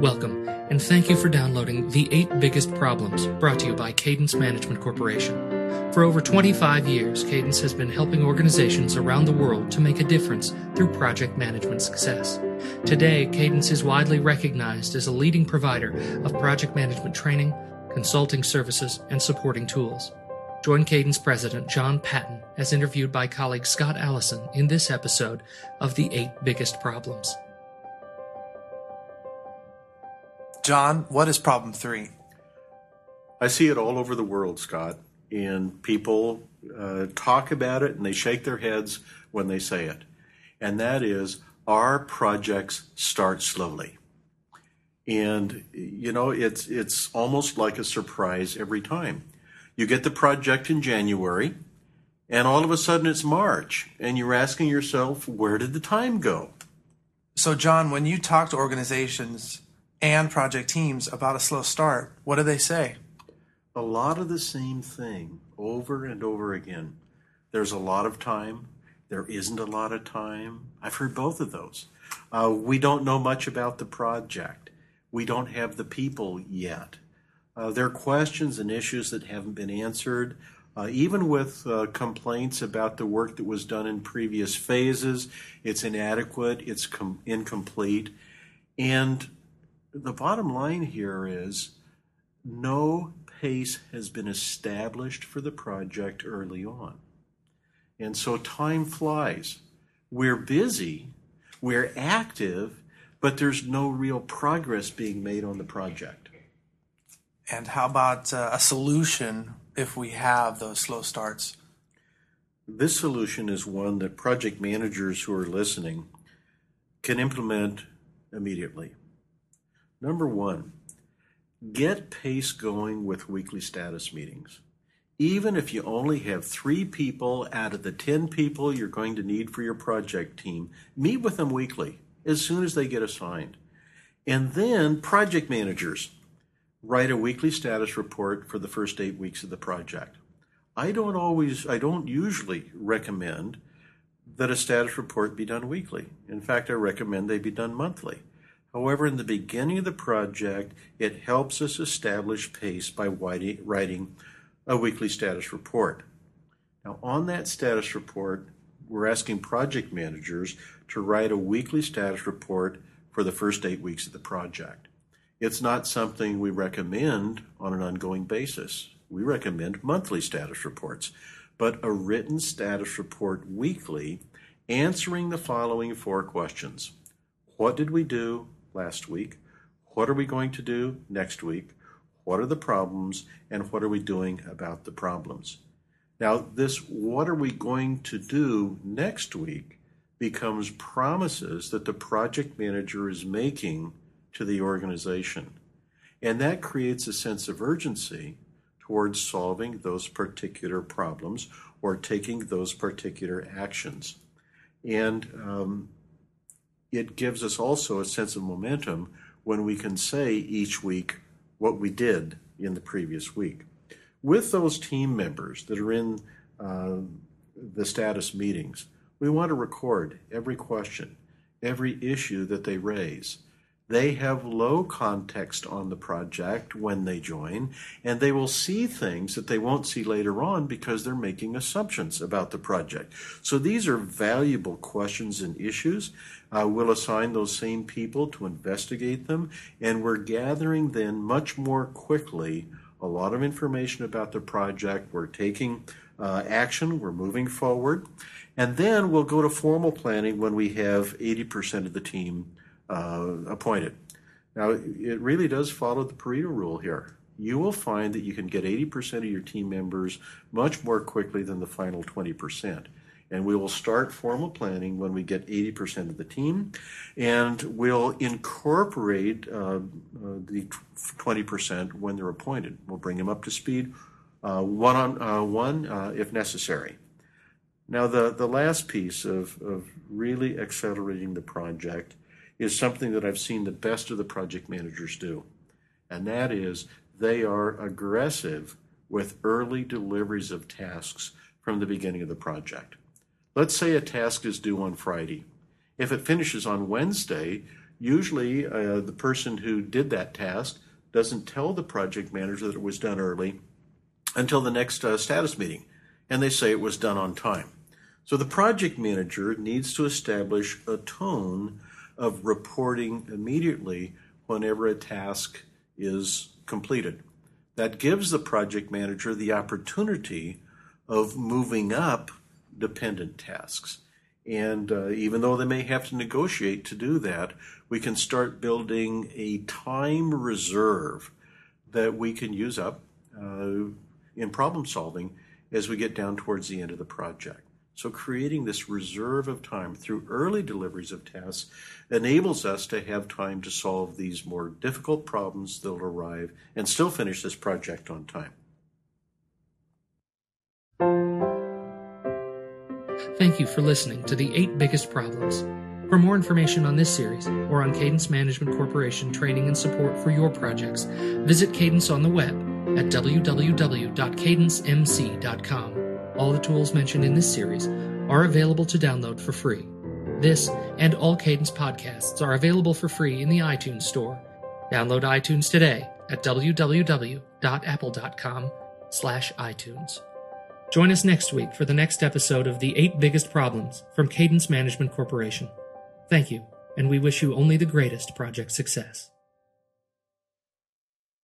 Welcome, and thank you for downloading The Eight Biggest Problems, brought to you by Cadence Management Corporation. For over 25 years, Cadence has been helping organizations around the world to make a difference through project management success. Today, Cadence is widely recognized as a leading provider of project management training, consulting services, and supporting tools. Join Cadence President John Patton as interviewed by colleague Scott Allison in this episode of The Eight Biggest Problems. John, what is problem three? I see it all over the world, Scott, and people uh, talk about it and they shake their heads when they say it. And that is our projects start slowly. And you know, it's it's almost like a surprise every time. You get the project in January, and all of a sudden it's March, and you're asking yourself, where did the time go? So, John, when you talk to organizations and project teams about a slow start, what do they say? A lot of the same thing over and over again. There's a lot of time. There isn't a lot of time. I've heard both of those. Uh, we don't know much about the project. We don't have the people yet. Uh, there are questions and issues that haven't been answered. Uh, even with uh, complaints about the work that was done in previous phases, it's inadequate, it's com- incomplete. And the bottom line here is no pace has been established for the project early on. And so time flies. We're busy, we're active, but there's no real progress being made on the project. And how about uh, a solution if we have those slow starts? This solution is one that project managers who are listening can implement immediately. Number one, get pace going with weekly status meetings. Even if you only have three people out of the 10 people you're going to need for your project team, meet with them weekly as soon as they get assigned. And then, project managers write a weekly status report for the first eight weeks of the project. I don't always, I don't usually recommend that a status report be done weekly. In fact, I recommend they be done monthly. However, in the beginning of the project, it helps us establish pace by writing a weekly status report. Now, on that status report, we're asking project managers to write a weekly status report for the first eight weeks of the project. It's not something we recommend on an ongoing basis. We recommend monthly status reports, but a written status report weekly answering the following four questions What did we do? Last week. What are we going to do next week? What are the problems and what are we doing about the problems? Now, this what are we going to do next week becomes promises that the project manager is making to the organization. And that creates a sense of urgency towards solving those particular problems or taking those particular actions. And um, it gives us also a sense of momentum when we can say each week what we did in the previous week. With those team members that are in uh, the status meetings, we want to record every question, every issue that they raise. They have low context on the project when they join, and they will see things that they won't see later on because they're making assumptions about the project. So these are valuable questions and issues. Uh, we'll assign those same people to investigate them, and we're gathering then much more quickly a lot of information about the project. We're taking uh, action, we're moving forward, and then we'll go to formal planning when we have 80% of the team uh, appointed. Now, it really does follow the Pareto rule here. You will find that you can get 80% of your team members much more quickly than the final 20%. And we will start formal planning when we get 80% of the team, and we'll incorporate uh, uh, the 20% when they're appointed. We'll bring them up to speed uh, one on uh, one uh, if necessary. Now, the, the last piece of, of really accelerating the project is something that I've seen the best of the project managers do. And that is they are aggressive with early deliveries of tasks from the beginning of the project. Let's say a task is due on Friday. If it finishes on Wednesday, Usually, uh, the person who did that task doesn't tell the project manager that it was done early until the next uh, status meeting, and they say it was done on time. So the project manager needs to establish a tone of reporting immediately whenever a task is completed. That gives the project manager the opportunity of moving up dependent tasks. And uh, even though they may have to negotiate to do that, we can start building a time reserve that we can use up uh, in problem solving as we get down towards the end of the project. So, creating this reserve of time through early deliveries of tasks enables us to have time to solve these more difficult problems that will arrive and still finish this project on time. Thank you for listening to the eight biggest problems. For more information on this series or on Cadence Management Corporation training and support for your projects, visit Cadence on the web at www.cadencemc.com. All the tools mentioned in this series are available to download for free. This and all Cadence podcasts are available for free in the iTunes Store. Download iTunes today at www.apple.com slash iTunes. Join us next week for the next episode of The Eight Biggest Problems from Cadence Management Corporation. Thank you, and we wish you only the greatest project success.